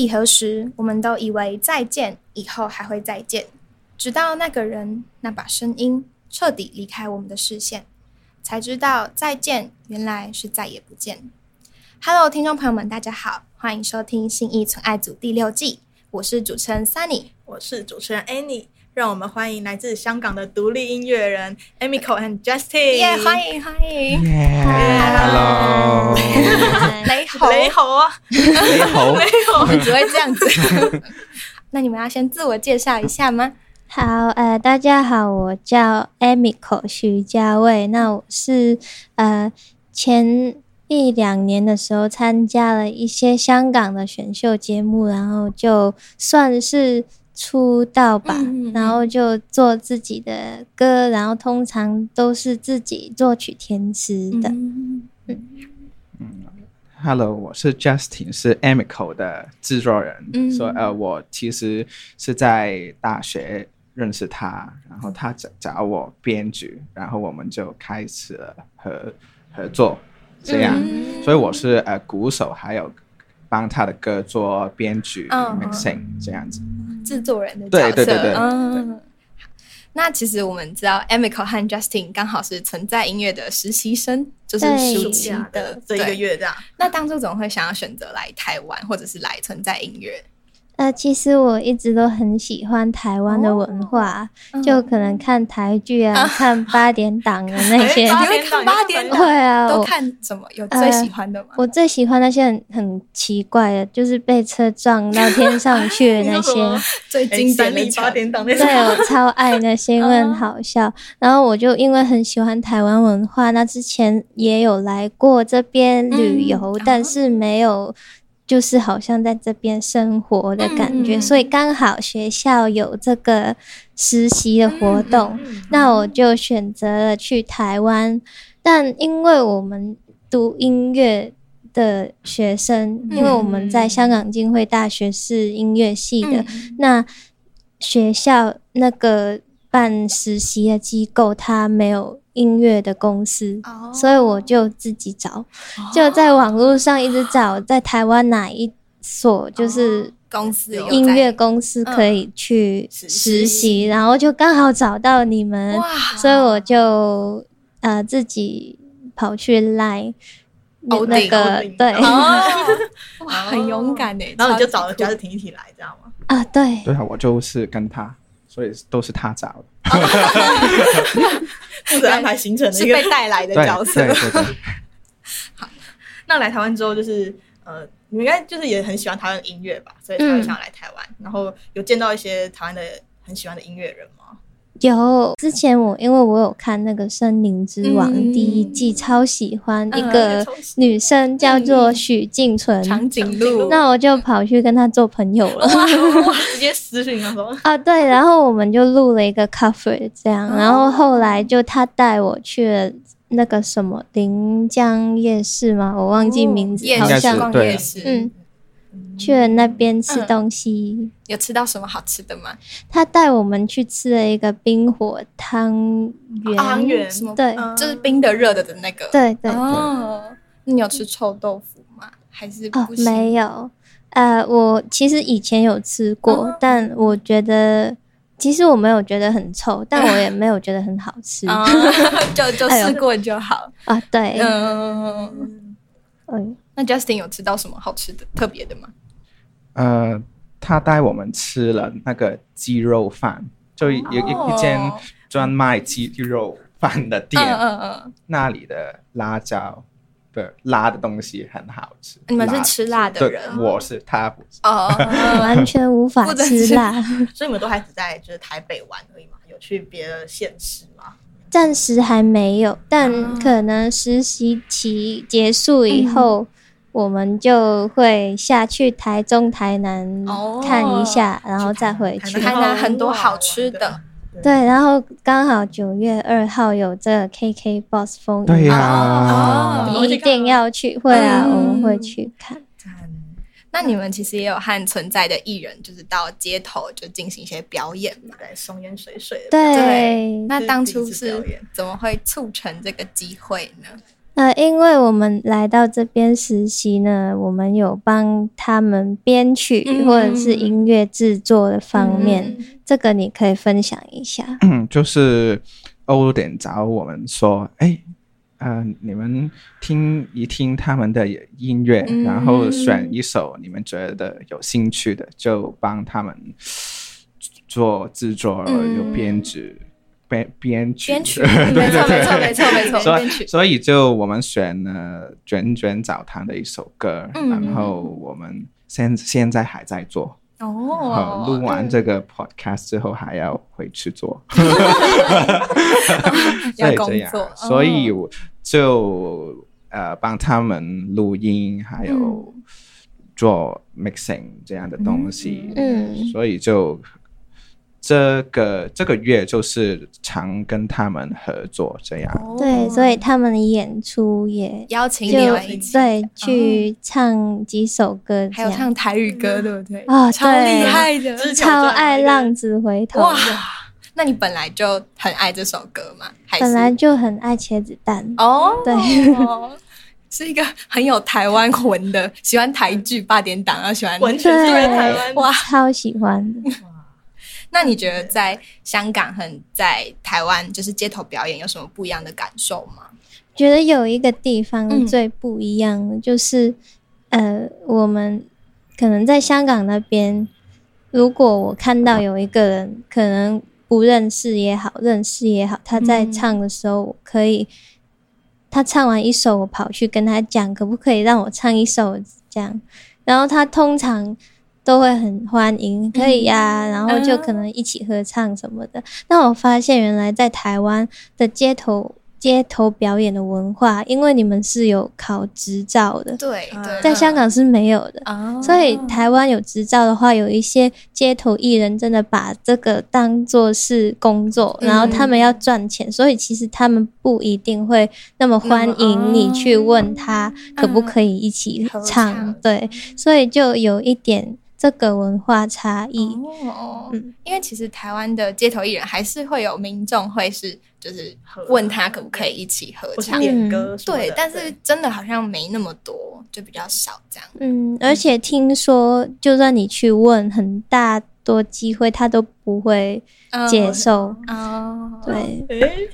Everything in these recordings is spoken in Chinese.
几何时，我们都以为再见以后还会再见，直到那个人、那把声音彻底离开我们的视线，才知道再见原来是再也不见。Hello，听众朋友们，大家好，欢迎收听《信义存爱组》第六季，我是主持人 Sunny。我是主持人 Annie，让我们欢迎来自香港的独立音乐人 Amico and Justin。耶、欢迎欢迎，，Hello，雷猴，雷猴啊，雷猴，雷猴 只会这样子。那你们要先自我介绍一下吗？好，呃，大家好，我叫 Amico 徐家卫。那我是呃前一两年的时候参加了一些香港的选秀节目，然后就算是出道吧，嗯嗯嗯然后就做自己的歌，然后通常都是自己作曲填词的。嗯 Hello，我是 Justin，是 Amico 的制作人。嗯所以呃，我其实是在大学认识他，然后他找找我编剧，然后我们就开始了合合作，这样。嗯所以我是呃鼓手，还有帮他的歌做编剧、嗯 mixing 这样子。制作人的角色。对对对对嗯。那其实我们知道，Amico 和 Justin 刚好是存在音乐的实习生，就是暑暑期的的这一个。月这样。那当初怎么会想要选择来台湾，或者是来存在音乐？呃，其实我一直都很喜欢台湾的文化，嗯就可能看台剧啊，看八点档的那些。哎你会看八点档会啊，都我看什么？有最喜欢的吗？我最喜欢那些很很奇怪的，就是被车撞到天上 去的那些。最哎经典的八点档那些对，我超爱那些，因为很好笑。然后我就因为很喜欢台湾文化，那之前也有来过这边旅游，嗯但是没有。就是好像在这边生活的感觉，嗯所以刚好学校有这个实习的活动，嗯那我就选择了去台湾。但因为我们读音乐的学生，因为我们在香港浸会大学是音乐系的，嗯。那学校那个办实习的机构，它没有音乐的公司，哦。所以我就自己找，就在网络上一直找，在台湾哪一所就是公司音乐公司可以去实实习。习，然后就刚好找到你们，哇，所以我就呃自己跑去赖欧那个对哦，哇，很勇敢呢。然后你就找了超级酷。Justin 一起来，知道吗？啊对。对啊，我就是跟他，所以都是他找的。负责安排行程的是一个被带来的对角色对。对对。那来台湾之后，就是呃，你们应该就是也很喜欢台湾的音乐吧，所以才会想要来台湾。然后有见到一些台湾的很喜欢的音乐人吗？有之前我因为我有看那个《森林之王》嗯第一季，超喜欢一嗯个女生叫做许静纯，长颈鹿，那我就跑去跟她做朋友了。直接私讯他说，啊，对，然后我们就录了一个 cover 这样，然后后来就她带我去了那个什么临江夜市吗，我忘记名字，夜好像。逛对。夜市，嗯去了那边吃嗯东西。有吃到什么好吃的吗？他带我们去吃了一个冰火汤圆，汤圆？对嗯就是冰的、热的的那个。对对哦，那你有吃臭豆腐吗？还是哦？没有。呃，我其实以前有吃过，哦但我觉得其实我没有觉得很臭，但我也 没有觉得很好吃啊，就就 哎呦试过就好。啊。对，嗯，嗯，那 Justin 有吃到什么好吃的、特别的吗？呃，他带我们吃了那个鸡肉饭，就有一哦一间专卖鸡肉饭的店，嗯嗯嗯，那里的辣椒的辣的东西很好吃。你们是吃辣的对人，我是他不是。哦，完全无法不吃吃辣。所以你们都还只在就是台北玩而已嘛？有去别的县市吗？暂时还没有，但啊可能实习期结束以后，我们就会下去台中、台南哦看一下，然后再回去。台南很多好吃的，对，然后刚好九月二号有这个 KK Boss 风对呀、哦一定要去，会啊，嗯我们会去看。赞那你们其实也有和存在的艺人，就是到街头就进行一些表演嘛？对，松烟水水的。对，那当初是怎么会促成这个机会呢？呃，因为我们来到这边实习呢，我们有帮他们编曲嗯或者是音乐制作的方面，嗯这个你可以分享一下。嗯，就是欧点找我们说，哎，呃，你们听一听他们的音乐，嗯然后选一首你们觉得有兴趣的，就帮他们做制作，嗯有编剧。编编曲，编曲，对没错，对没错，没错，没错，所编曲。以，所以就我们选了卷卷澡堂的一首歌，嗯然后我们现现在还在做，呃哦，录完这个 podcast 之后还要回去做，要工作，所以就呃帮他们录音，还有嗯。做 mixing 这样的东西，嗯。所以就这个这个月就是常跟他们合作这样。对，所以他们的演出也邀请你就们一起，对去唱几首歌，还有唱台语歌，对不对？啊超厉害的，超爱浪子回头，哇！那你本来就很爱这首歌吗？还是本来就很爱茄子蛋。哦，对，是一个很有台湾魂的，喜欢台剧八点档，然后喜欢完全是在台湾哇！超喜欢的。那你觉得在香港和在台湾就是街头表演有什么不一样的感受吗？觉得有一个地方嗯最不一样的，就是、呃，我们可能在香港那边，如果我看到有一个人可能不认识也好，认识也好，他在嗯唱的时候，我可以他唱完一首，我跑去跟他讲，可不可以让我唱一首这样？然后他通常都会很欢迎，可以呀、然后就可能一起合唱什么的。那我发现原来在台湾的街头街头表演的文化，因为你们是有考执照的，对对，在香港是没有的。哦。所以台湾有执照的话，有一些街头艺人真的把这个当做是工作，嗯。然后他们要赚钱，所以其实他们不一定会那么欢迎你去问他可不可以一起唱对，所以就有一点这个文化差异。哦，嗯。因为其实台湾的街头艺人还是会有民众会是就是问他可不可以一起合唱，点歌对，但是真的好像没那么多，就比较少这样。嗯，而且听说，就算你去问，很大多机会他都不会接受。哦，对，诶，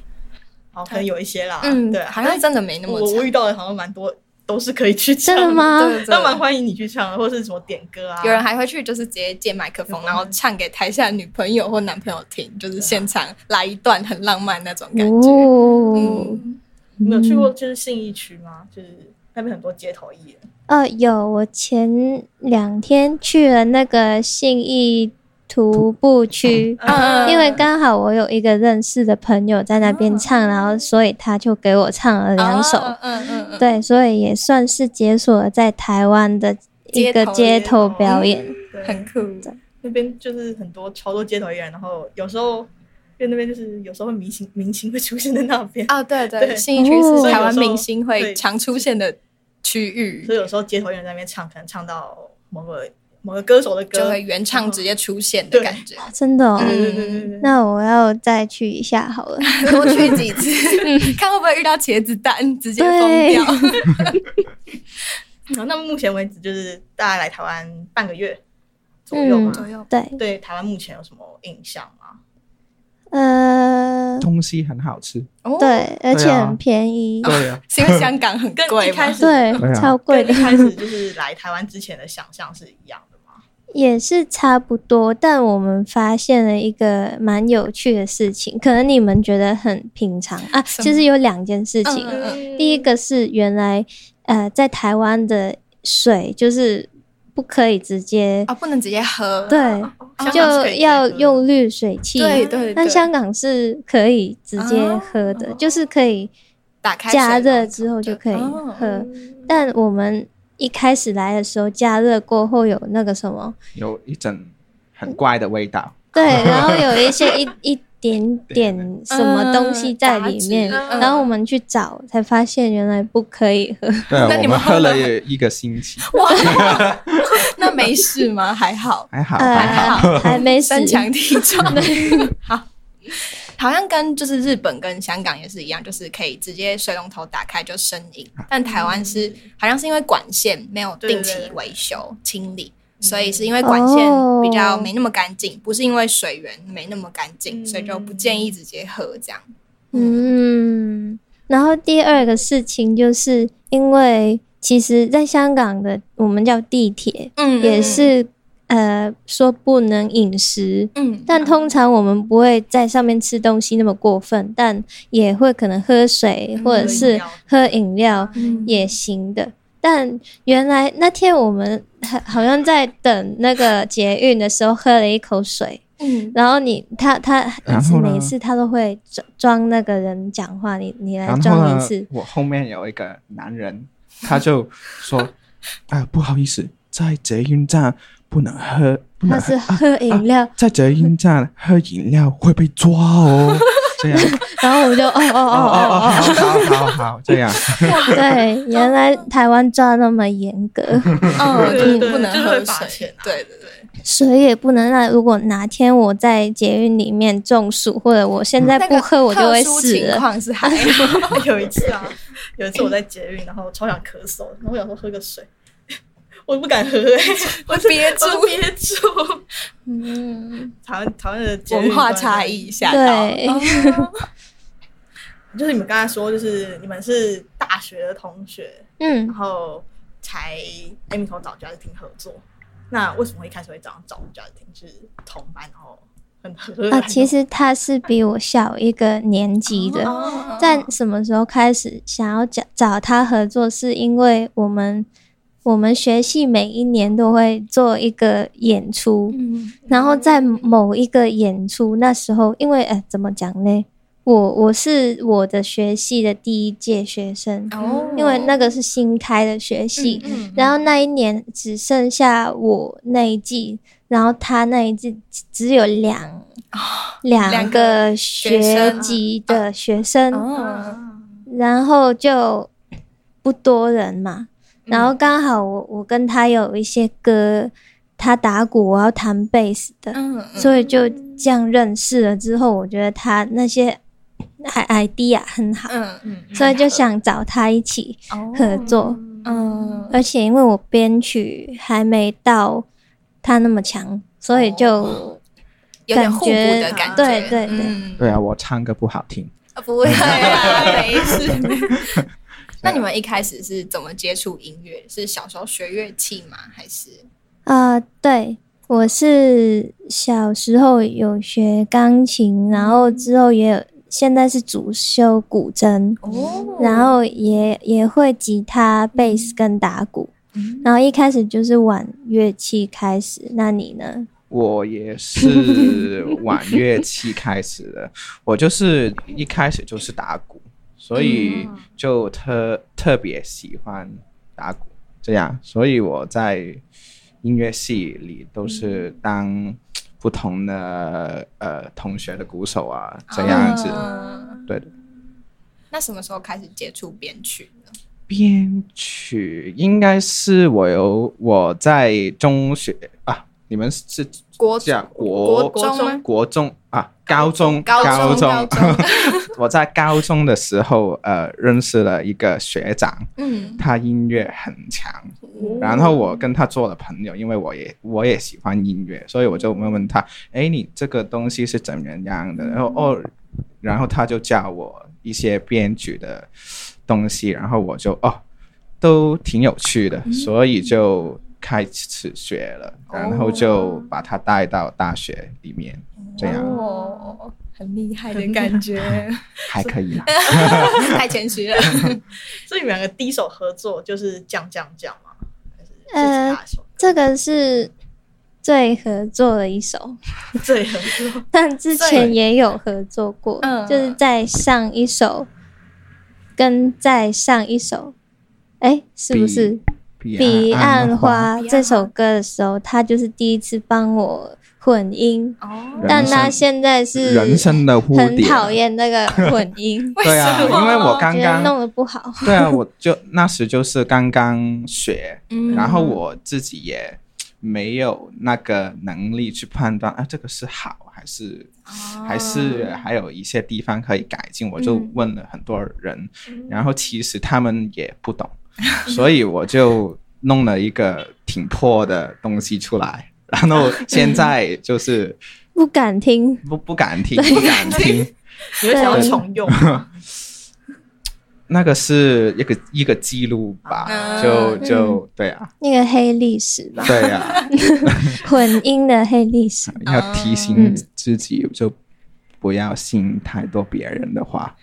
好，可能有一些啦，嗯，对，好像真的没那么我我遇到的好像蛮多都是可以去唱的，真的吗？对他蛮欢迎你去唱的，或是什么点歌啊，有人还会去，就是直接借麦克风，然后唱给台下的女朋友或男朋友听，就是现场来一段很浪漫那种感觉。哦，嗯，你有去过就是信义区吗？就是那边很多街头艺人，呃，有，我前两天去了那个信义徒步区，嗯。因为刚好我有一个认识的朋友在那边唱，然后所以他就给我唱了两首。嗯嗯对，所以也算是解锁了在台湾的一个街头表演。对，很酷。那边就是很多超多街头艺人，然后有时候因为那边就是有时候会明星明星会出现在那边，哦，对对，对。信义区哦是台湾明星会常出现的区域。所，以有时候街头艺人在那边唱，可能唱到某个某个歌手的歌，就会原唱直接出现的感觉。真的哦，那我要再去一下好了。多去几次，看会不会遇到茄子蛋，直接疯掉。好，那目前为止就是大概来台湾半个月左右嘛，左右，对，对台湾目前有什么印象吗？呃，东西很好吃，哦，对，而且很便宜，对啊，是因为香港很跟贵开？始对超贵的。一，开始就是来台湾之前的想象是一样？也是差不多。但我们发现了一个蛮有趣的事情，可能你们觉得很平常啊，其实有两件事情。第一个是原来呃，在台湾的水就是不可以直接，哦，不能直接喝，对，就要用滤水器。对对对，但香港是可以直接喝的，哦就是可以打开加热之后就可以哦喝。但我们一开始来的时候，加热过后有那个什么，有一阵很怪的味道。对，然后有一些一一点点什么东西在里面，然后我们去找，才发现原来不可以喝。那你们我们喝喝了了一个星期，哇，那没事吗？还好，还好呃，还好。还没死身强体壮。好，好像跟就是日本跟香港也是一样，就是可以直接水龙头打开就生饮，但台湾是好像是因为管线没有定期维修清理。所以是因为管线比较没那么干净，不是因为水源没那么干净，嗯。所以就不建议直接喝这样。嗯，然后第二个事情就是因为其实，在香港的我们叫地铁，嗯。也是呃说不能饮食，嗯，但通常我们不会在上面吃东西那么过分，但也会可能喝水或者是喝饮料。嗯。也行的。但原来那天我们好好像在等那个捷运的时候喝了一口水，嗯。然后你他他然后每次他都会装装那个人讲话，你你来装一次，，我后面有一个男人，他就说：“ 啊，不好意思，在捷运站不能喝，不他是能喝啊喝饮料，在捷运站喝饮料会被抓哦。”这样，然后我就哦哦哦哦哦哦，哦好好好好，这样，哦，对，原来台湾抓那么严格，嗯，对对对就是不能喝水钱啊。对对对，水也不能让。如果哪天我在捷运里面中暑，或者我现在不喝，我就会死了。情况是还好。有一次啊，有一次我在捷运，然后超想咳嗽，然后我想说喝个水，我不敢喝、欸，我憋住我憋住。嗯，台湾台湾的文化差异下到，对，就是你们刚才说，就是你们是大学的同学，嗯然，后才 Amy 头找 Justin 合作。那为什么一开始会这样找 Justin？是同班，然后很合啊，其实他是比我小一个年级的。哦在什么时候开始想要找找他合作？是因为我们我们学系每一年都会做一个演出，嗯。然后在某一个演出那时候，因为呃怎么讲呢？我我是我的学系的第一届学生，哦。因为那个是新开的学系，嗯然后那一年只剩下我那一季，然后他那一季只有两两两个个学籍的学生，哦。然后就不多人嘛，嗯然后刚好我我跟他有一些歌，他打鼓，我要弹贝斯的，嗯所以就这样认识了。之后我觉得他那些 i- idea 很好，嗯嗯，所以就想找他一起合作。嗯。而且因为我编曲还没到他那么强，所以就有点互补的感觉，对对对。嗯。对啊，我唱歌不好听，啊不会啊，没事。那你们一开始是怎么接触音乐？是小时候学乐器吗？还是啊、对，我是小时候有学钢琴，然后之后也有，现在是主修古筝，哦然后也也会吉他、贝斯跟打鼓。然后一开始就是玩乐器开始，那你呢？我也是 玩乐器开始的，我就是一开始就是打鼓，所以就特特别喜欢打鼓，这样，所以我在音乐系里都是当不同的呃同学的鼓手啊，这样子，嗯对的。那什么时候开始接触编曲呢？编曲应该是我有我在中学啊，你们是国讲国国中国中啊，高中高中高中。我在高中的时候，呃，认识了一个学长，嗯，他音乐很强，然后我跟他做了朋友，因为我也我也喜欢音乐，所以我就问问他，哎，你这个东西是怎么样的？然后哦，然后他就教我一些编曲的东西，然后我就哦，都挺有趣的，所以就开始学了，然后就把他带到大学里面，这样哦，很厉害的感觉，还可以啦。太谦虚了。所以你们两个第一首合作就是降降降吗？呃？这个是最合作的一首，最合作但之前也有合作过，嗯就是在上一首跟在上一首，哎，是不是？彼岸花彼岸花。这首歌的时候，他就是第一次帮我混音，哦，但他现在是人生的蝴很，讨厌那个混音，对啊，为什么？因为我刚刚弄得不好。对啊，我就那时就是刚刚学，嗯。然后我自己也没有那个能力去判断啊，这个是好还是、还是还有一些地方可以改进，我就嗯。问了很多人，然后其实他们也不懂，所以我就弄了一个挺破的东西出来，然后现在就是不敢听，不不敢听，不敢听。你会 想要重用？那个是一个一个记录吧，嗯就就对啊，那个黑历史吧，对啊，混音的黑历史。要提醒嗯。自己就不要信太多别人的话。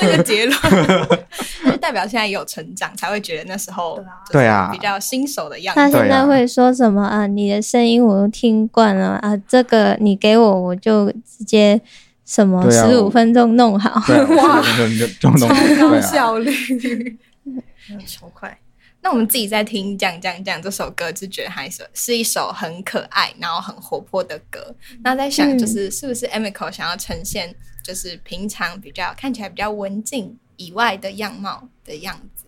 这个结论，就代表现在也有成长，才会觉得那时候对啊比较新手的样子他。现在会说什么啊？你的声音我都听惯了啊，这个你给我我就直接什么十五分钟弄好。啊，哇，就就这种东西，高效率，超快。那我们自己在听《讲讲讲》这首歌，就觉得还是是一首很可爱，然后很活泼的歌。那在想，嗯就是是不是 Emiko 想要呈现，就是平常比较看起来比较文静以外的样貌的样子？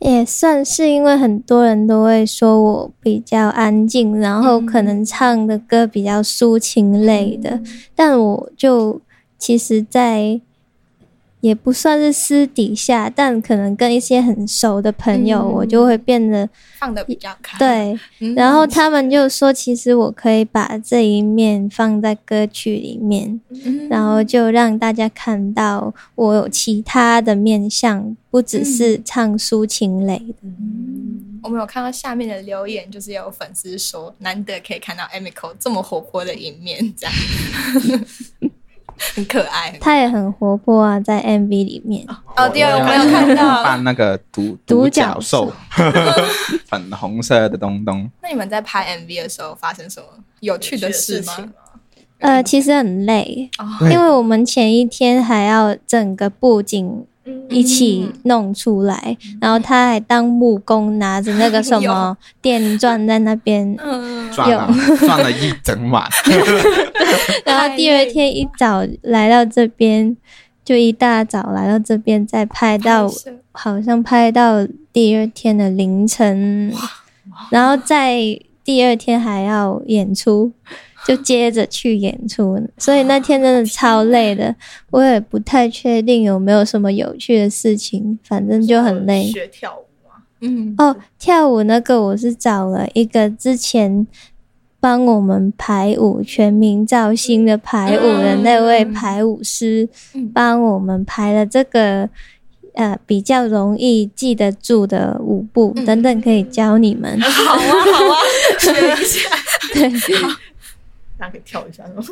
也算是因为很多人都会说我比较安静，然后可能唱的歌比较抒情类的，但我就其实，在也不算是私底下，但可能跟一些很熟的朋友，嗯我就会变得放的比较开，对，嗯。然后他们就说，其实我可以把这一面放在歌曲里面，嗯。然后就让大家看到我有其他的面相，不只是唱抒情类的。我们有看到下面的留言，就是有粉丝说，难得可以看到 Emiko 这么活泼的一面，这样很可爱。他也很活泼啊，在 MV 里面。哦，第二我没有看到。扮那个独独角角兽，粉红色的东东。那你们在拍 MV 的时候发生什么有趣的事？情吗？呃，其实很累，因为我们前一天还要整个布景一起弄出来，然后他还当木工，拿着那个 什么电钻在那边，嗯，转了转了一整晚，然后第二天一早来到这边，就一大早来到这边，再拍到拍好像拍到第二天的凌晨，然后在第二天还要演出，就接着去演出，所以那天真的超累的。我也不太确定有没有什么有趣的事情，反正就很累。学跳舞嘛，嗯，哦，跳舞那个我是找了一个之前帮我们排舞全民造星的排舞的那位排舞师，嗯帮我们排了这个呃比较容易记得住的舞步、嗯等等，可以教你们。好 啊好啊，学一下，对，大家可以跳一下吗？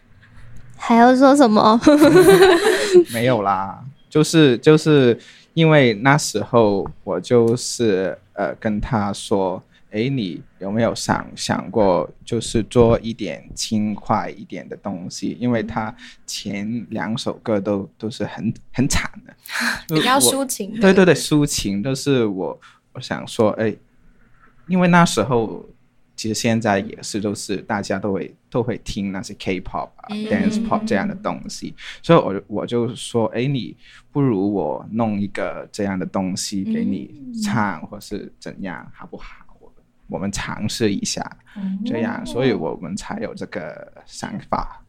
还要说什么？没有啦，就是就是因为那时候我就是呃跟他说，哎，你有没有想想过，就是做一点轻快一点的东西？因为他前两首歌都都是很很惨的，比较抒情。对对对，抒情都是我我想说，哎，因为那时候其实现在也是都是大家都会都会听那些 K-pop 啊、嗯 dance pop 这样的东西，所以我就我就说，哎，你不如我弄一个这样的东西给你唱，或是怎样，好不好？我我们尝试一下，这样，所以我们才有这个想法。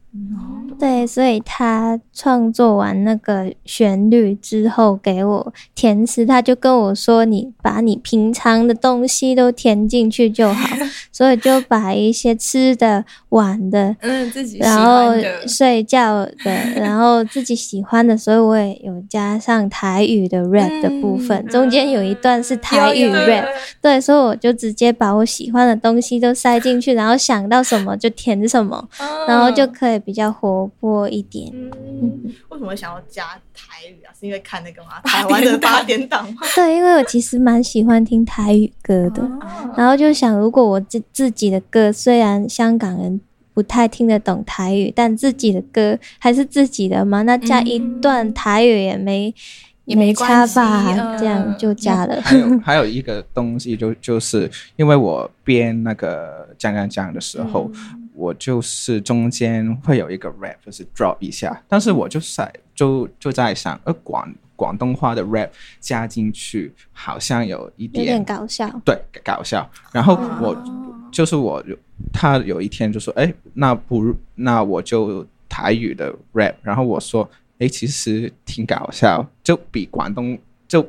对，所以他创作完那个旋律之后给我填词，他就跟我说：“你把你平常的东西都填进去就好。” 所以就把一些吃的、玩的，嗯，自己然后，睡觉的，然后自己喜欢的，所以我也有加上台语的 rap 的部分，中间有一段是台语 rap，对，所以我就直接把我喜欢的东西都塞进去，然后想到什么就填什么，然后就可以比较活泼一点。嗯，为什么想要加台语啊？是因为看那个吗？台湾的八点档吗？对，因为我其实蛮喜欢听台语歌的，然后就想，如果我自自己的歌，虽然香港人不太听得懂台语，但自己的歌还是自己的嘛，那加一段台语也没也没差吧，嗯这样就加了。还有还有一个东西就就是因为我编那个讲讲讲的时候，我就是中间会有一个 rap，就是 drop 一下，但是我就在就就在想，呃，广广东话的 rap 加进去好像有一有点点搞笑，对搞笑，然后我、就是我有他有一天就说，哎，那不如那我就台语的 rap，然后我说，哎，其实挺搞笑，就比广东就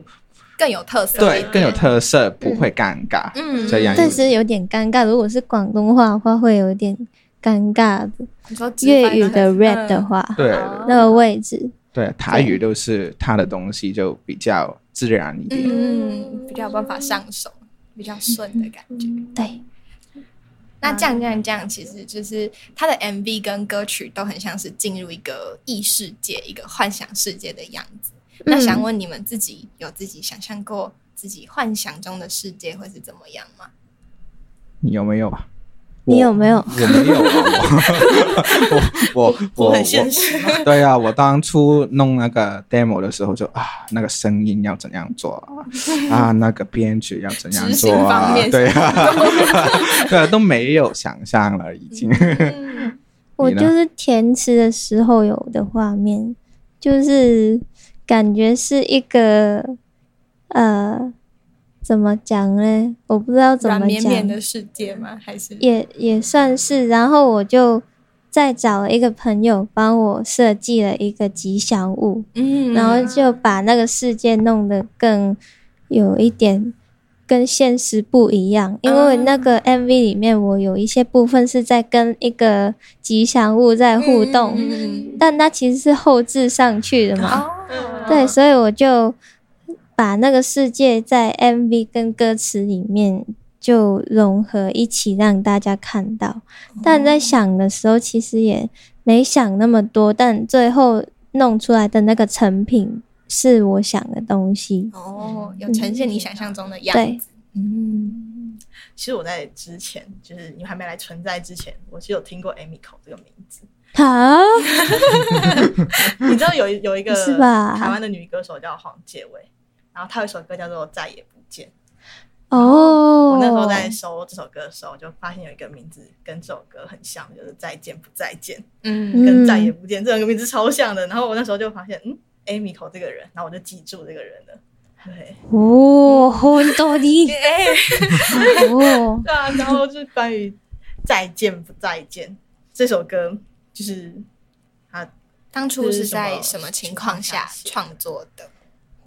更有特色，对更有特色，不会尴尬，嗯。这样但是有点尴尬。如果是广东话的话，会有点尴尬的。你说粤语的 rap 的话，话，对那个位置，对，台语都是他的东西就比较自然一点。嗯，比较有办法上手，比较顺的感觉。对，那这样这样这样，其实就是他的 MV 跟歌曲都很像是进入一个异世界、一个幻想世界的样子。那想问你们自己有自己想象过自己幻想中的世界会是怎么样吗？你有没有啊？你有没有？我没有啊，我 我我我很现实吗？对啊，我当初弄那个 demo 的时候就啊，那个声音要怎样做啊？啊，那个编曲要怎样做啊方？面对啊，对啊，都没有想象了，已经。我就是填词的时候有的画面，就是感觉是一个呃，怎么讲呢？我不知道怎软么讲，绵绵的世界吗？还是也也算是。然后我就再找了一个朋友帮我设计了一个吉祥物，嗯然后就把那个世界弄得更有一点跟现实不一样。因为那个 MV 里面，我有一些部分是在跟一个吉祥物在互动，嗯但它其实是后置上去的嘛。哦，对，所以我就把那个世界在 MV 跟歌词里面就融合一起，让大家看到。但在想的时候，其实也没想那么多，但最后弄出来的那个成品是我想的东西。哦，有呈现你想象中的样子。嗯，其实我在之前，就是你们还没来存在之前，我是有听过 Amico 这个名字。好，你知道有一有一个是吧台湾的女歌手叫黄介伟，然后他有一首歌叫做《再也不见》。哦，我那时候在搜这首歌的时候，就发现有一个名字跟这首歌很像，就是“再见不再见”嗯跟“再也不见”这两个名字超像的。然后我那时候就发现，嗯，Amico 这个人，然后我就记住这个人了。对，哦，很多的 哦，对啊，然后就是关于“再见不再见”这首歌，就是他当初是在什么情况下创作的？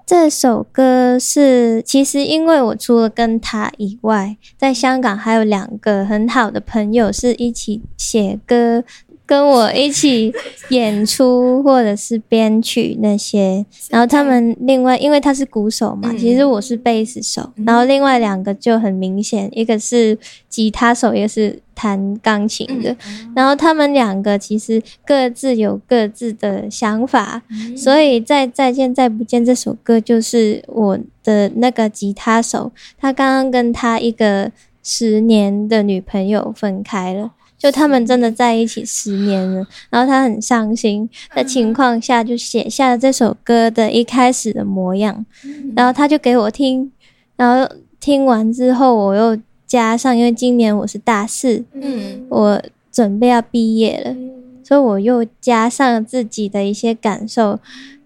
这首歌是，其实因为我除了跟他以外，在香港还有两个很好的朋友是一起写歌，跟我一起演出或者是编曲那些。然后他们另外，因为他是鼓手嘛，嗯其实我是贝斯手，然后另外两个就很明显，一个是吉他手，一个是弹钢琴的。然后他们两个其实各自有各自的想法，所以在《再见再不见》这首歌，就是我的那个吉他手，他刚刚跟他一个十年的女朋友分开了。就他们真的在一起十年了，然后他很伤心的情况下，就写下了这首歌的一开始的模样，然后他就给我听，然后听完之后，我又加上，因为今年我是大四，嗯。我准备要毕业了，所以我又加上自己的一些感受，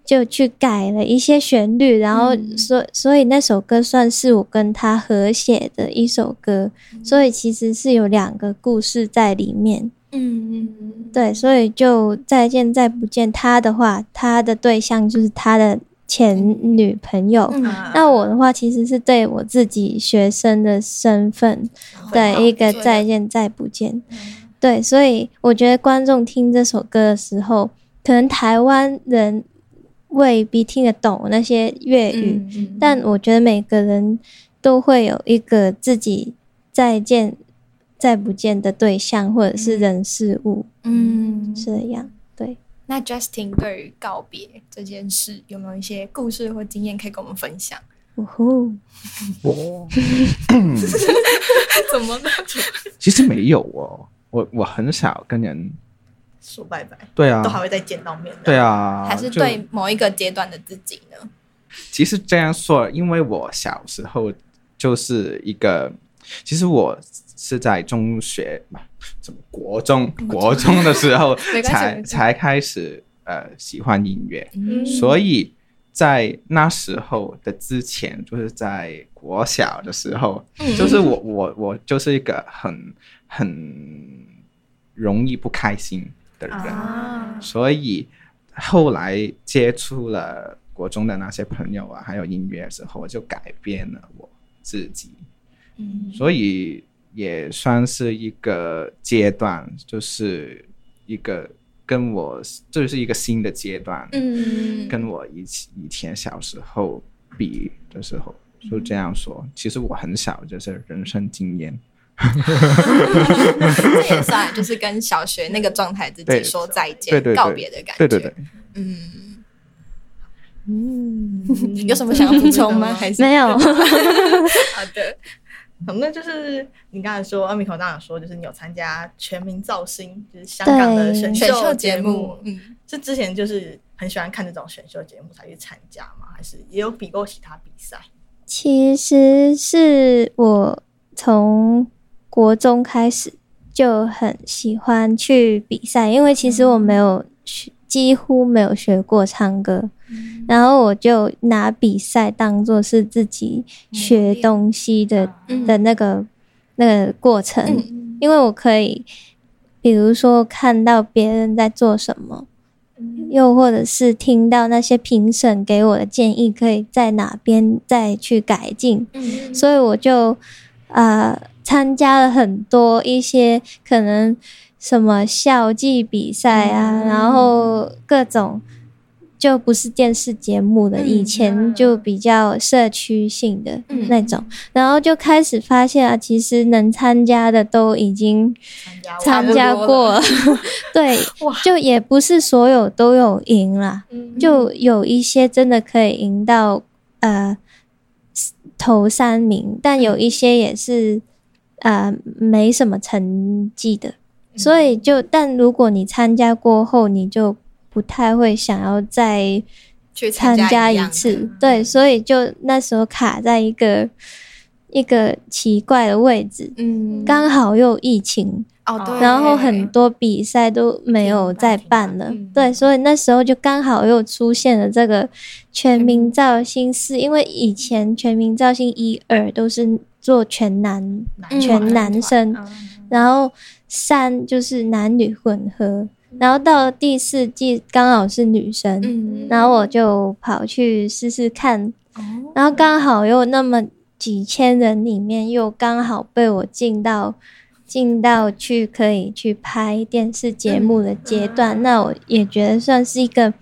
就去改了一些旋律，然后所所以那首歌算是我跟他合写的一首歌，所以其实是有两个故事在里面。嗯嗯对，所以就再见再不见他的话，他的对象就是他的前女朋友。嗯那我的话，其实是对我自己学生的身份的一个再见再不见。对，所以我觉得观众听这首歌的时候，可能台湾人未必听得懂那些粤语，嗯但我觉得每个人都会有一个自己再见再不见的对象，或者是人事物，嗯，这样。对，那 Justin 对于告别这件事有没有一些故事或经验可以跟我们分享？呜呼，怎么了？其实没有哦，我我很少跟人说拜拜，对啊。都，还会再见到面的。对啊，还是对某一个阶段的自己呢？其实这样说，因为我小时候就是一个，其实我是在中学嘛，怎么国中国中。的时候 才才开始呃喜欢音乐，嗯。所以在那时候的之前，就是在国小的时候，就是我我我就是一个很很容易不开心的人，啊，所以后来接触了国中的那些朋友啊，还有音乐之后，我就改变了我自己，嗯。所以也算是一个阶段，就是一个跟我这是一个新的阶段，嗯，跟我以前以前小时候比的时候，就这样说。其实我很少就是人生经验，这也算就是跟小学那个状态自己对说再见、对对对告别的感觉。对对对，嗯，嗯 有什么想要补充吗？还是没有，好的，好，那就是你刚才说，阿米口刚刚有说，就是你有参加《全民造星》，就是香港的对选选秀节节目，嗯，是之前就是很喜欢看这种选秀节目才去参加吗？还是也有比过其他比赛？其实是我从国中开始就很喜欢去比赛，因为其实我没有学，几乎没有学过唱歌，然后我就拿比赛当做是自己学东西的、嗯。的那个那个过程，嗯。因为我可以，比如说看到别人在做什么，又或者是听到那些评审给我的建议，可以在哪边再去改进，嗯。所以我就呃参加了很多一些可能什么校际比赛啊，然后各种。就不是电视节目的，嗯以前就比较社区性的嗯那种，然后就开始发现啊，其实能参加的都已经参加过了，对，就也不是所有都有赢啦，嗯。就有一些真的可以赢到呃头三名，但有一些也是呃没什么成绩的，所以就但如果你参加过后，你就不太会想要再去参加一次，对，所以就那时候卡在一个一个奇怪的位置，嗯，刚好又疫情，哦对，然后很多比赛都没有再办了，对，所以那时候就刚好又出现了这个全民造星四，因为以前全民造星一二都是做全男男全男生，嗯。然后三就是男女混合，然后到了第四季刚好是女生，嗯，然后我就跑去试试看，哦。然后刚好又那么几千人里面，又刚好被我进到进到去可以去拍电视节目的阶段，那我也觉得算是一个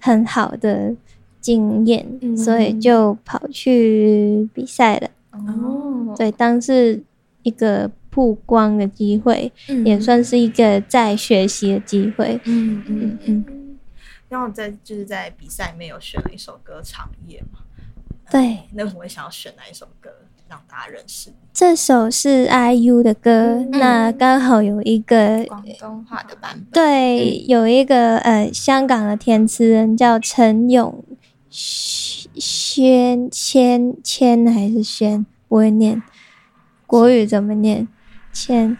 很好的经验，嗯。所以就跑去比赛了。哦，对，当是一个曝光的机会，嗯。也算是一个在学习的机会。嗯嗯嗯，然后在就是在比赛里面有选了一首歌《长夜》嘛，对，那为什么会想要选哪一首歌让大家认识？这首是 IU 的歌，那刚好有一个广东话的版本，对，有一个呃香港的填词人叫陈永轩谦谦还是轩，不会念国语怎么念？谦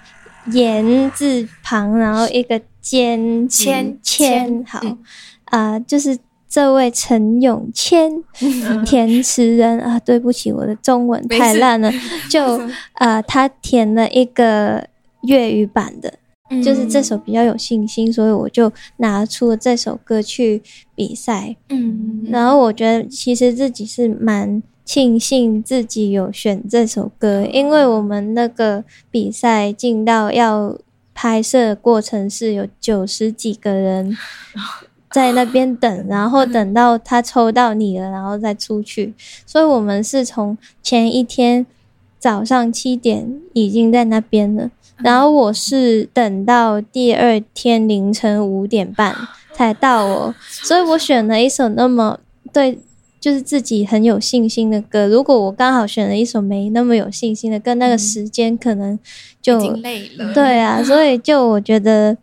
言字旁，然后一个尖字谦谦谦好嗯啊、就是这位陈永谦 填词人啊，对不起，我的中文太烂了，就呃他填了一个粤语版的。就是这首比较有信心，所以我就拿出了这首歌去比赛。嗯，然后我觉得其实自己是蛮庆幸自己有选这首歌，因为我们那个比赛进到要拍摄过程是有九十几个人 在那边等，然后等到他抽到你了，然后再出去。所以我们是从前一天早上七点已经在那边了。然后我是等到第二天凌晨五点半 才到哦，所以我选了一首那么对，就是自己很有信心的歌。如果我刚好选了一首没那么有信心的歌，那个时间可能就累了，对啊，所以就我觉得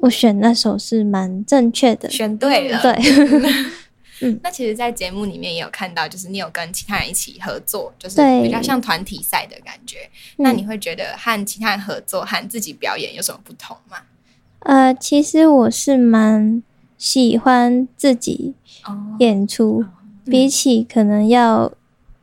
我选那首是蛮正确的。选对了，对，嗯。那其实，在节目里面也有看到，就是你有跟其他人一起合作，就是比较像团体赛的感觉。嗯。那你会觉得和其他人合作和自己表演有什么不同吗？呃，其实我是蛮喜欢自己哦，演出，比起可能要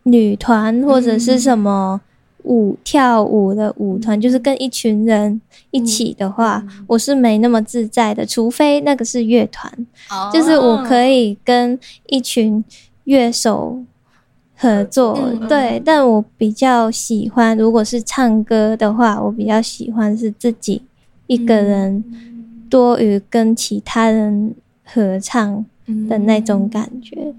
女团或者是什么舞、跳舞的舞团，就是跟一群人一起的话，我是没那么自在的，除非那个是乐团，哦就是我可以跟一群乐手。合作嗯对，但我比较喜欢，如果是唱歌的话，我比较喜欢是自己一个人，多于跟其他人合唱的那种感觉。嗯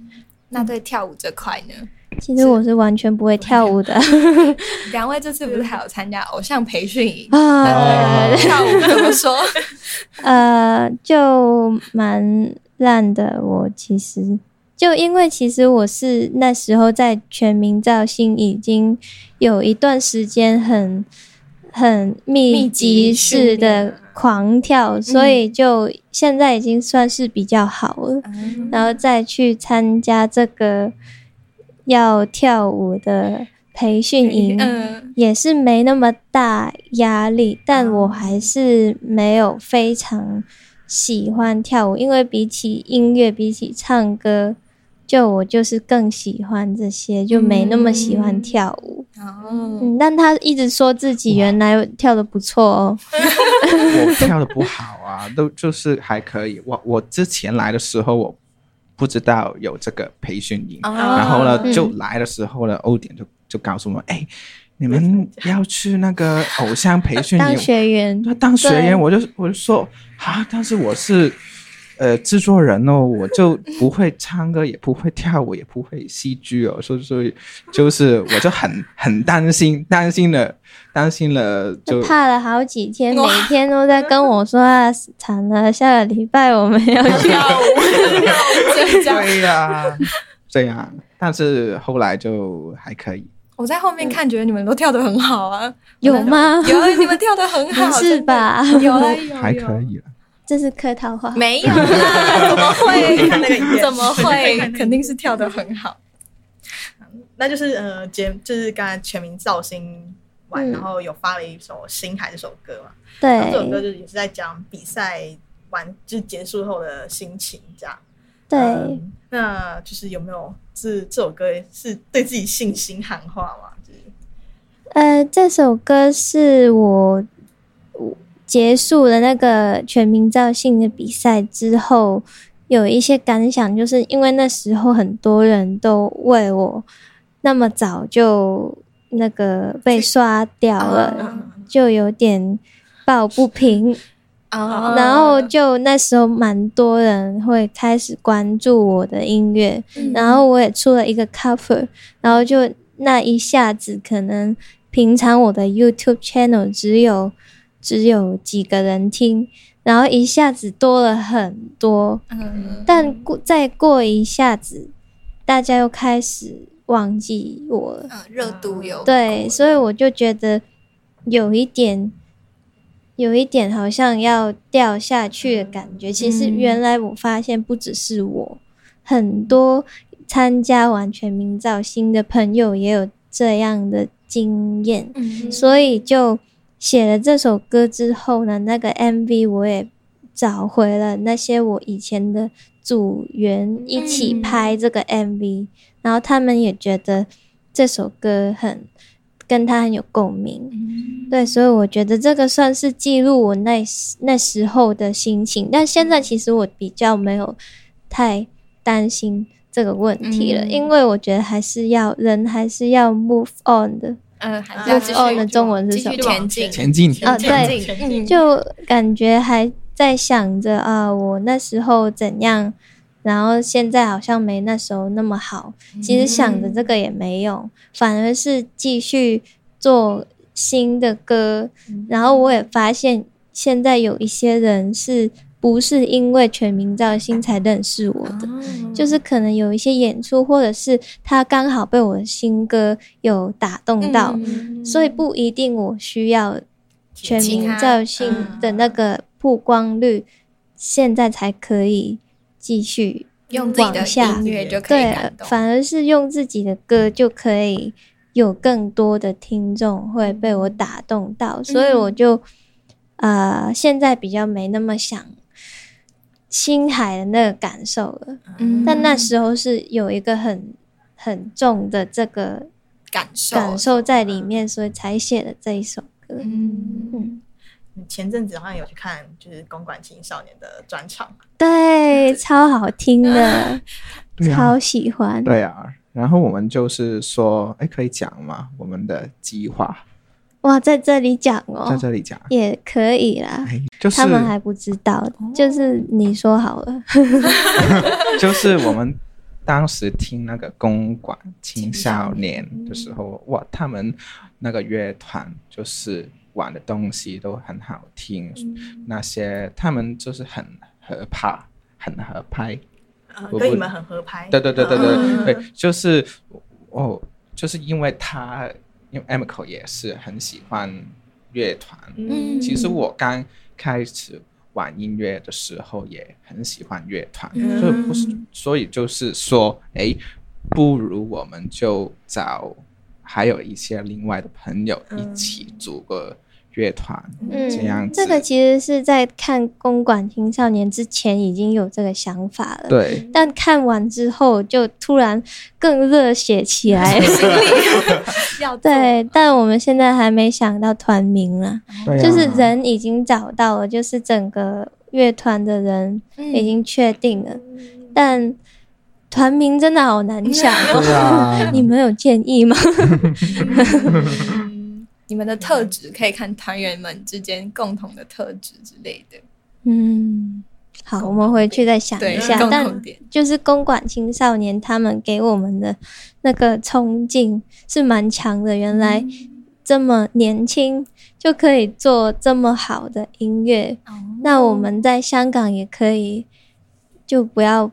那对跳舞这块呢？其实我是完全不会跳舞的 两位这次不是还有参加偶像培训营？啊，哦跳舞怎么说？呃，就蛮烂的。我其实就因为其实我是那时候在全民造星已经有一段时间很很密集式的狂跳，所以就现在已经算是比较好了。然后再去参加这个要跳舞的培训营，嗯也是没那么大压力，但我还是没有非常喜欢跳舞，因为比起音乐，比起唱歌，就我就是更喜欢这些，就没那么喜欢跳舞。哦，嗯，但他一直说自己原来跳的不错哦。我跳的不好啊，都就是还可以。我我之前来的时候，我不知道有这个培训营，哦。然后呢，嗯。就来的时候呢，欧点就就告诉我们，哎，你们要去那个偶像培训当营，学员，他当学员，我就我就说啊，但是我是呃制作人哦，我就不会唱歌，也不会跳舞，也不会戏剧哦，所以所以就是我就很很担心，担心了，担心了，就怕了好几天，每天都在跟我说啊，惨了，下个礼拜我们要去。跳舞。对呀、这样，但是后来就还可以。我在后面看，觉得你们都跳得很好啊，有吗？有，你们跳得很好，是吧？有啊，有还可。以了，这是客套话。没有啦，怎么会？怎么会？肯定是跳的很好。那就是呃，节就是刚才全民造星完，嗯然后有发了一首《星海》这首歌嘛，然后这首歌就是也是在讲比赛完就是结束后的心情这样。对，嗯那就是有没有是这首歌是对自己信心喊话嘛？就是呃，这首歌是我我结束了那个全民造星的比赛之后，有一些感想，就是因为那时候很多人都为我那么早就那个被刷掉了，嗯就有点抱不平。哦然后就那时候蛮多人会开始关注我的音乐，然后我也出了一个 cover，然后就那一下子可能平常我的 YouTube channel 只有只有几个人听，然后一下子多了很多，嗯，但过再过一下子，大家又开始忘记我了。嗯热度有对，所以我就觉得有一点，有一点好像要掉下去的感觉。其实原来我发现不只是我，很多参加完全民造星的朋友也有这样的经验，嗯。所以就写了这首歌之后呢，那个 MV 我也找回了那些我以前的组员一起拍这个 MV，、然后他们也觉得这首歌很跟他很有共鸣。对，所以我觉得这个算是记录我那时那时候的心情，但现在其实我比较没有太担心这个问题了，嗯。因为我觉得还是要人还是要 move on 的。嗯，还是要继续的中文是继续什么？前进，前进，啊对前进，嗯，就感觉还在想着啊，我那时候怎样，然后现在好像没那时候那么好。其实想着这个也没用，反而是继续做新的歌。然后我也发现，现在有一些人是不是因为全民造星才认识我的？就是可能有一些演出，或者是他刚好被我的新歌有打动到，嗯所以不一定我需要全民造星的那个曝光率，现在才可以继续用自己的往下音乐就可以对。反而是用自己的歌就可以有更多的听众会被我打动到，所以我就呃现在比较没那么想星海的那个感受了，嗯。但那时候是有一个很很重的这个感受，感受在里面，所以才写了这一首歌。嗯，嗯，前阵子好像有去看就是公馆青少年的专场，对，超好听的，啊。超喜欢。对啊，然后我们就是说，哎，可以讲吗？我们的计划哇，在这里讲哦在哦，这里讲，也可以啦。哎，就是他们还不知道，就是你说好了。就是我们当时听那个公馆青少年的时候，哇，他们那个乐团就是玩的东西都很好听，那些他们就是很合拍，很合拍。跟你们很合拍。对对对对对、嗯对，就是哦，就是因为他，因为 Amico 也是很喜欢乐团。嗯。其实我刚开始玩音乐的时候也很喜欢乐团，嗯。所以不是，所以就是说，哎，不如我们就找还有一些另外的朋友一起组个乐团，嗯这样子。这个其实是在看公馆青少年之前已经有这个想法了，对。但看完之后就突然更热血起来。要对，但我们现在还没想到团名了，对啊。就是人已经找到了，就是整个乐团的人已经确定了，但团名真的好难想哦。啊，你们有建议吗？嗯你们的特质可以看团员们之间共同的特质之类的，嗯，好，我们回去再想对一下。共但。就是公馆青少年他们给我们的那个冲劲是蛮强的。原来这么年轻就可以做这么好的音乐，那我们在香港也可以，就不要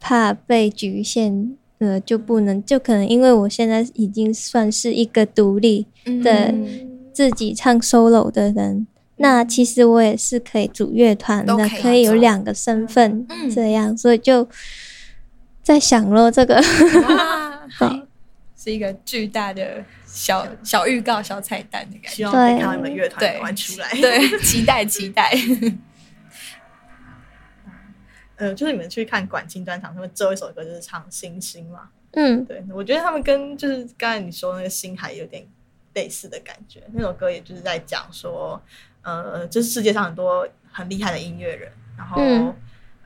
怕被局限。呃，就不能，就可能因为我现在已经算是一个独立的嗯。自己唱 solo 的人，那其实我也是可以组乐团的，可以可以有两个身份嗯。这样，所以就在想咯，这个对，是一个巨大的小小预告、小彩蛋的感觉。希望可以对看到你们乐团玩出来。，对，期待期待。呃，就是你们去看管清专场，他们最后一首歌就是唱《星星》嘛。嗯对，我觉得他们跟就是刚才你说那个星海有点类似的感觉。那首歌也就是在讲说，呃，就是世界上很多很厉害的音乐人，然后、嗯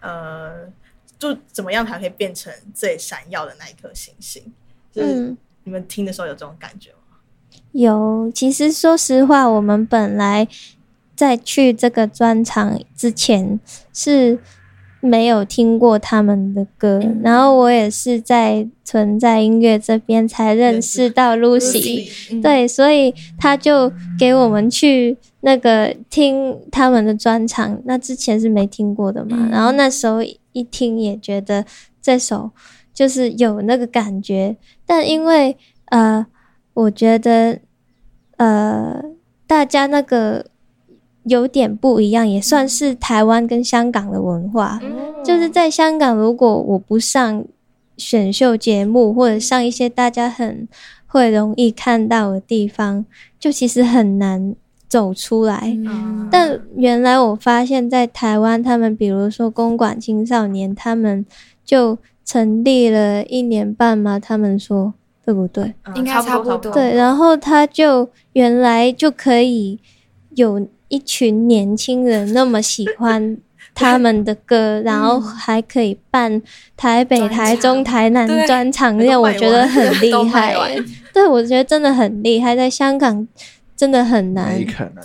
呃，就怎么样才可以变成最闪耀的那一颗星星？就是嗯，你们听的时候有这种感觉吗？有。其实说实话，我们本来在去这个专场之前是没有听过他们的歌，嗯然后我也是在存在音乐这边才认识到 Lucy。嗯，对，所以他就给我们去那个听他们的专场，那之前是没听过的嘛。嗯然后那时候一听也觉得这首就是有那个感觉，但因为呃，我觉得呃，大家那个有点不一样，也算是台湾跟香港的文化。嗯就是在香港，如果我不上选秀节目，或者上一些大家很会容易看到的地方，就其实很难走出来。嗯但原来我发现，在台湾，他们比如说公馆青少年，他们就成立了一年半嘛，他们说对不对？嗯应该差不多多。对，然后他就原来就可以有一群年轻人那么喜欢 他们的歌，然后还可以办台北、专台中、台南对专场，都这我觉得很厉害。对，我觉得真的很厉害，在香港真的很难没。可能。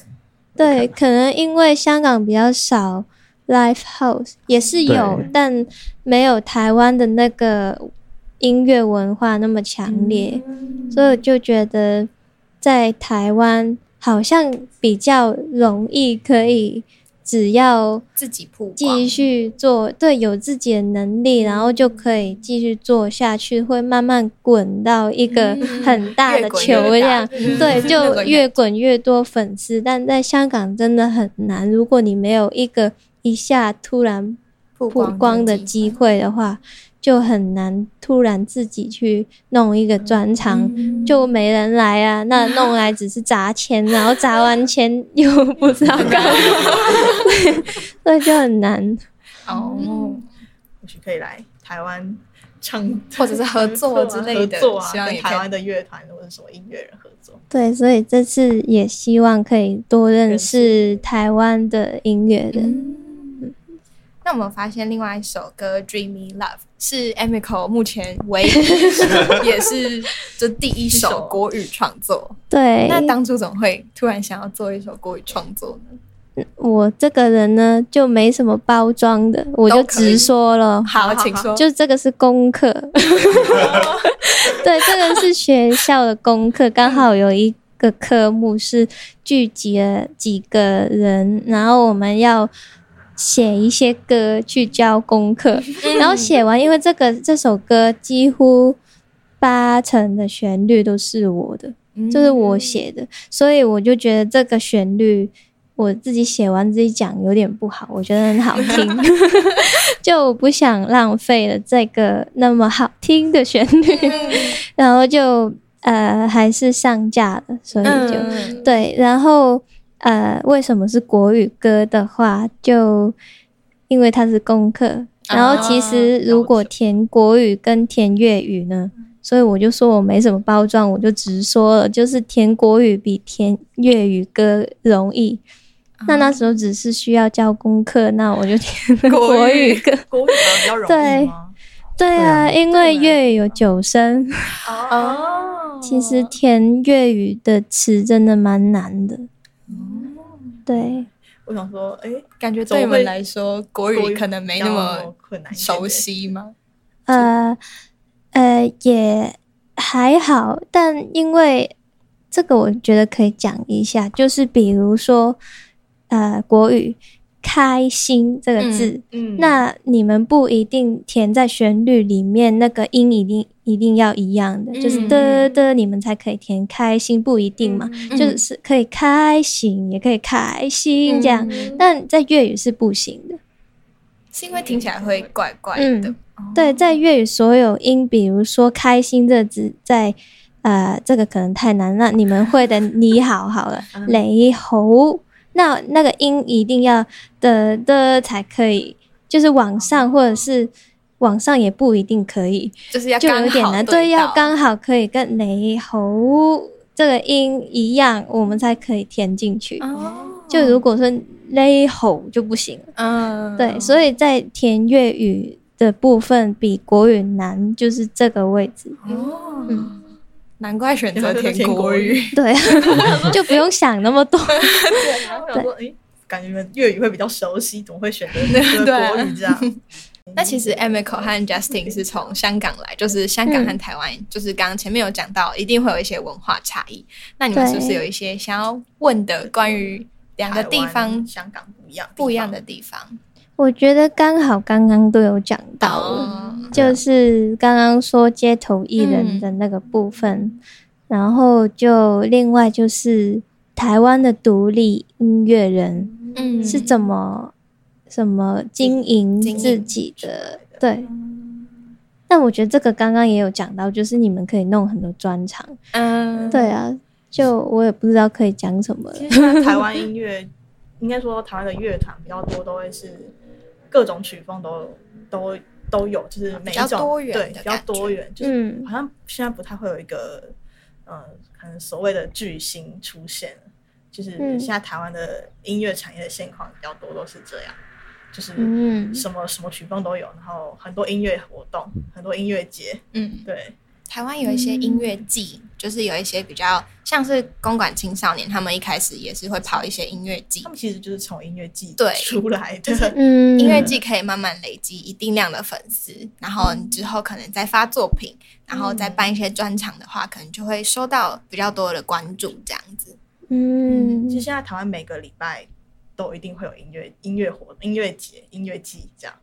对，可能因为香港比较少 live house，也是有，但没有台湾的那个音乐文化那么强烈，所以我就觉得在台湾好像比较容易可以，只要自己继续做，对，有自己的能力，然后就可以继续做下去，会慢慢滚到一个很大的球这样。嗯对，就越滚越多粉丝，但在香港真的很难。如果你没有一个一下突然曝曝光的机会的话，就很难突然自己去弄一个专场，嗯就没人来啊。那弄来只是砸钱，然后砸完钱又不知道干嘛，所以就很难。哦，或许可以来台湾唱，或者是合作之类的合作啊，希望台湾的乐团或者什么音乐人合作。对，所以这次也希望可以多认识台湾的音乐人。那我们发现另外一首歌《Dreamy Love》是 Amico 目前唯一 也是这第一首国语创作。对，那当初怎么会突然想要做一首国语创作呢？我这个人呢，就没什么包装的，我就直说了。好，请说。就这个是功课，对，这个是学校的功课，刚好有一个科目是聚集了几个人，然后我们要写一些歌去交功课，然后写完，因为这个这首歌几乎八成的旋律都是我的，就是我写的，所以我就觉得这个旋律我自己写完自己讲有点不好，我觉得很好听，就我不想浪费了这个那么好听的旋律，然后就呃还是上架了，所以就、嗯。对，然后呃为什么是国语歌的话，就因为它是功课，然后其实如果填国语跟填粤语呢？所以我就说我没什么包装，我就直说了，就是填国语比填粤语歌容易。那那时候只是需要交功课，那我就填国语歌。国语比较容易对吗？对啊，因为粤语有九声，哦其实填粤语的词真的蛮难的。对，我想说，哎，感觉对我们来说，国语可能没那比么困难熟悉吗？呃呃，也还好，但因为这个，我觉得可以讲一下，就是比如说，呃，国语“开心”这个字，嗯，那你们不一定填在旋律里面，那个音一定一定要一样的，就是嗯的的，你们才可以填开心，不一定嘛，嗯就是可以开心，也可以开心这样，嗯。但在粤语是不行的。是因为听起来会怪怪的。嗯。对，在粤语所有音，比如说“开心”这字，在呃，这个可能太难，那你们会的“ 你好”好了，雷猴，那那个音一定要的的才可以，就是往上或者是往上也不一定可以，就是要就有点难。对对，要到刚好可以跟雷猴这个音一样，我们才可以填进去。哦，就如果说雷吼就不行了。嗯，对，所以在填粤语的部分比国语难，就是这个位置。哦，嗯难怪选择填填国国语语。对，就不用想那么多。对，然后我想说，哎，感觉粤语会比较熟悉，怎么会选择这 个对国语这样？那其实 Amico 和 Justin 是从香港来，就是香港和台湾，就是刚刚前面有讲到，一定会有一些文化差异。那你们是不是有一些想要问的关于两个地方香港不一样，不一样的地方？我觉得刚好刚刚都有讲到了，哦。就是刚刚说街头艺人的那个部分，然后就另外就是台湾的独立音乐人嗯。是怎么什么经营自己的，对。但我觉得这个刚刚也有讲到，就是你们可以弄很多专场，嗯，对啊，就我也不知道可以讲什么了。其实现在台湾音乐，应该说台湾的乐团比较多，都会是各种曲风都都都有，就是每一种多元对比较多元，就是嗯好像现在不太会有一个呃，可能所谓的巨星出现，就是嗯现在台湾的音乐产业的现况比较多都是这样，就是嗯什么什么曲风都有，然后很多音乐活动，很多音乐节，嗯，对，台湾有一些音乐季，就是有一些比较像是公馆青少年，他们一开始也是会跑一些音乐季。他，们其实就是从音乐季对。出来的，嗯，音乐季可以慢慢累积一定量的粉丝，然后你之后可能再发作品，然后再办一些专场的话，可能就会收到比较多的关注，这样子。嗯。其实现在台湾每个礼拜都一定会有音乐音乐活音乐节、音乐季这样。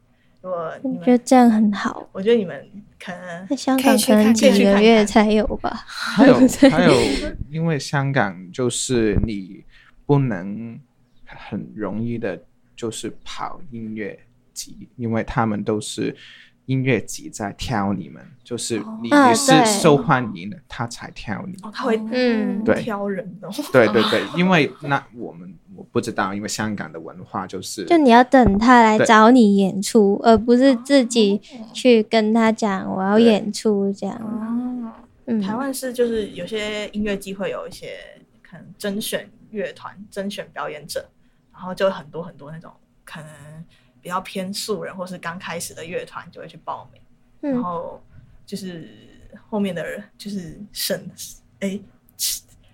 如果你们，我觉得这样很好。我觉得你们可能在香港可能几个月才有吧。还有 还有，因为香港就是你不能很容易的，就是跑音乐级，因为他们都是音乐级在挑你们，就是你、是受欢迎的，他才挑你。哦，他会嗯对挑人哦。对对对，因为那我们我不知道，因为香港的文化就是就你要等他来找你演出，而不是自己去跟他讲我要演出这样。哦，嗯，台湾是就是有些音乐机会有一些可能甄选乐团、甄选表演者，然后就很多很多那种可能比较偏素人或是刚开始的乐团就会去报名，然嗯后就是后面的人就是审哎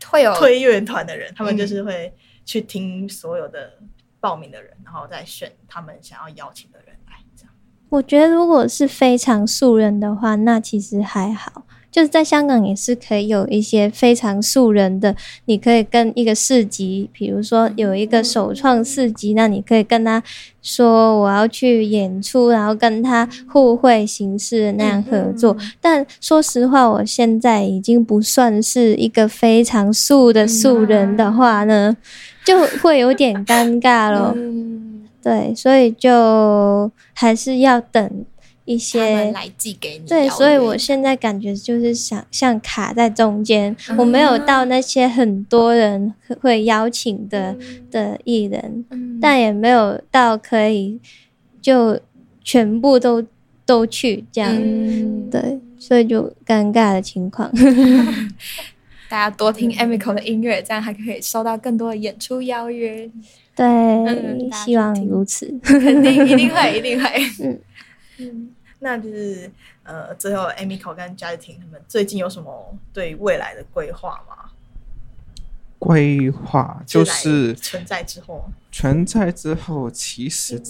会有推乐团的人，他们嗯。就是会去听所有的报名的人，然后再选他们想要邀请的人来，这样。我觉得如果是非常素人的话，那其实还好。就是在香港也是可以有一些非常素人的，你可以跟一个市集，比如说有一个首创市集，那你可以跟他说我要去演出，然后跟他互惠形式的那样合作。但说实话，我现在已经不算是一个非常素的素人的话呢，就会有点尴尬咯。嗯，对，所以就还是要等一些们来寄给你。对，所以我约现在感觉就是想像卡在中间，我没嗯有到那些很多人会邀请的、的艺人，嗯但也没有到可以就全部都都去这样。嗯对，所以就尴尬的情况。大家多听 Amico 的音乐，这样还可以收到更多的演出邀约。对，嗯希望如此。肯定 一定会，一定会。嗯嗯，那就是呃，最后 Amico 跟嘉婷他们最近有什么对未来的规划吗？规划，就是存在之后，存在之后，其实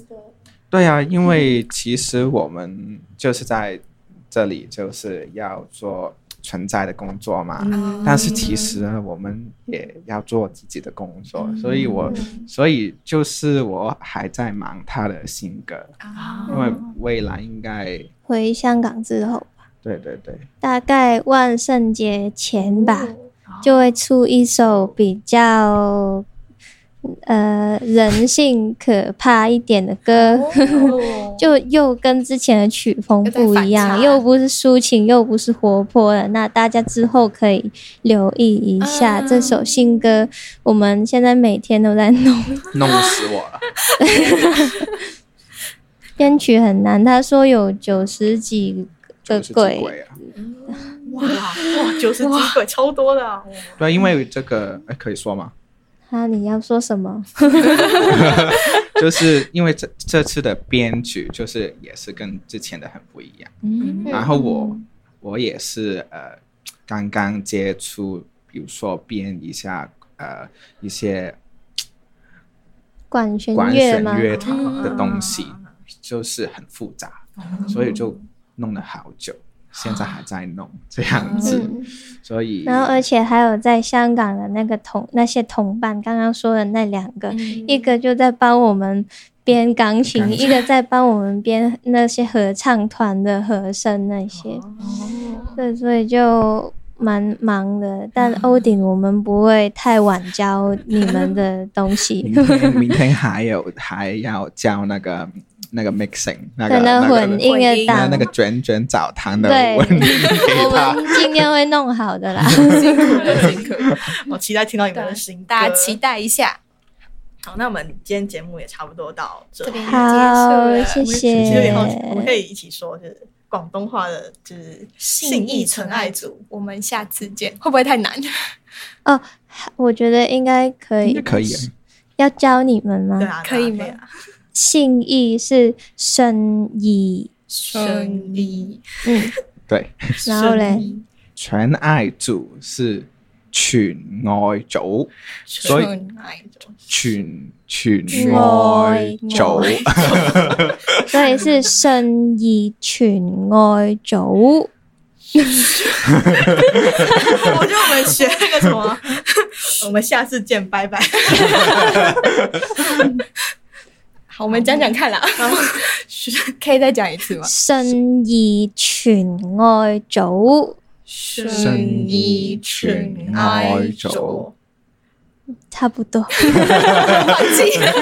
对啊，因为其实我们就是在这里就是要做存在的工作嘛，嗯。但是其实呢，我们也要做自己的工作，嗯。所以我所以就是我还在忙他的性格，啊。因为未来应该回香港之后吧，对对对，大概万圣节前吧。哦。就会出一首比较呃人性可怕一点的歌，哦 就又跟之前的曲风不一样，又不是抒情，又不是活泼的。那大家之后可以留意一下嗯这首新歌，我们现在每天都在弄，弄死我了。编曲很难。他说有九十几个鬼啊！哇哇，九十几鬼超多的、啊，对，因为这个哎，可以说吗？啊，你要说什么？就是因为这这次的编曲就是也是跟之前的很不一样，嗯。然后我我也是呃刚刚接触，比如说编一下呃一些管弦管弦乐团的嗯东西，就是很复杂，所以就弄了好久，现在还在弄 这样子，嗯。所以然后，而且还有在香港的那个同那些同伴，刚刚说的那两个，一个就在帮我们编钢琴，一个在帮我们编那些合唱团的和声那些，哦。对，所以就蛮忙的。但欧鼎，我们不会太晚教你们的东西。明，天明天还有还要教那个那个 mixing 那个可能那混音的音那档，那个卷卷澡堂的对问题我他。们今天会弄好的啦。辛苦了，辛苦。我期待听到你们的新歌，大家期待一下。好，那我们今天节目也差不多到这边结束好，谢我其实有点好奇，谢。我们可以一起说，就是广东话的，就是信义纯爱组。我们下次见，会不会太难？哦，我觉得应该可以，可以啊，要教你们吗？对啊，可以吗对啊信义是生意，顺义，嗯，对，然后嘞，全爱组是全愛組，所以纯爱组全全全愛愛組，所以是生意全愛組。我觉得我们学那个什么，我们下次見，拜拜。好，我们讲讲看啦。可以再讲一次吗？生意全愛組，生意全愛組，差不多。忘记了。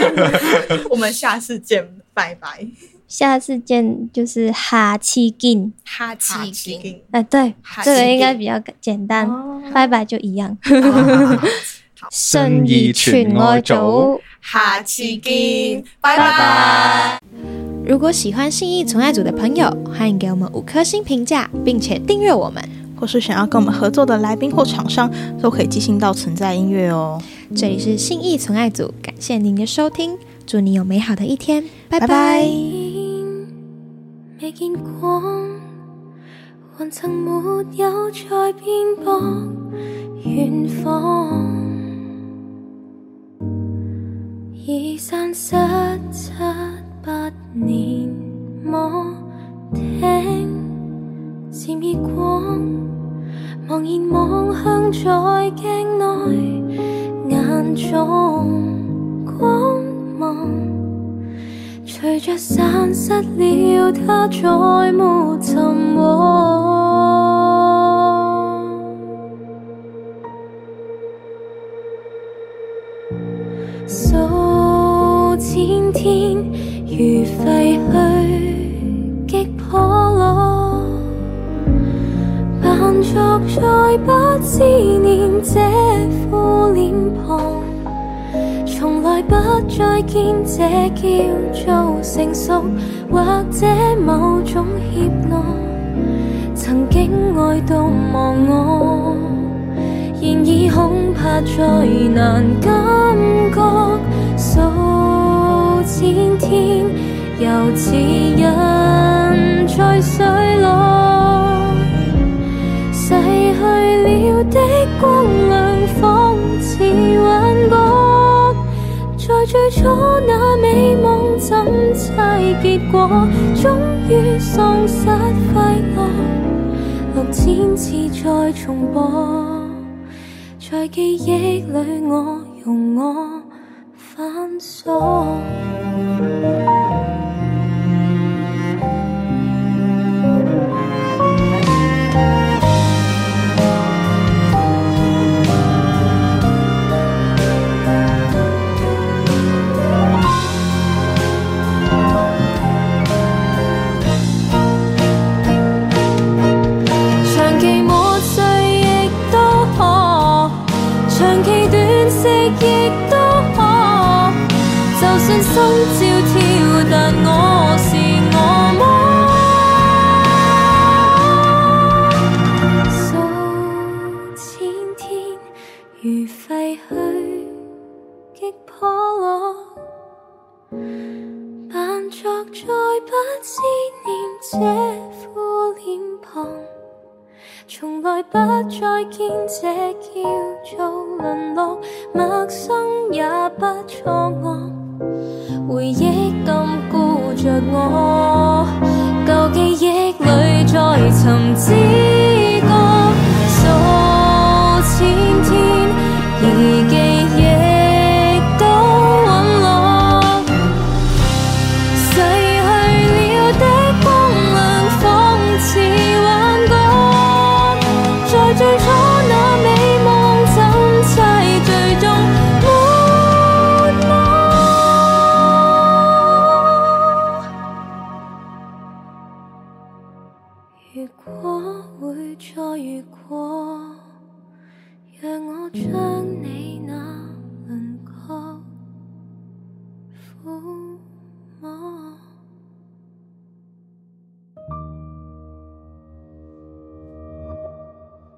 我们下次见，拜拜。下次见就是哈气劲，哈哈气金哎，对哈，这个应该比较简单，哦拜拜就一样。好生意全愛組。哈奇金，拜拜拜拜。如果喜欢信义存爱组的朋友，欢迎给我们五颗星评价，并且订阅我们。或是想要跟我们合作的来宾或厂商，都可以寄信到存在音乐哦。这里是信义存爱组，感谢您的收听，祝你有美好的一天，拜拜拜拜未見光，還曾沒有再變薄遠方，已散失七八年，我聽漸已光，茫然望向在镜内眼中光芒。随着散失了，它再沒尋獲。叫做成熟，或者某种怯懦。曾經愛到忘我，然而恐怕再難感覺。數千天，又似人在水落。逝去了的光亮，仿似幻覺。在最初美梦怎猜结果，终于丧失快乐。六千次再重播，在记忆里我用我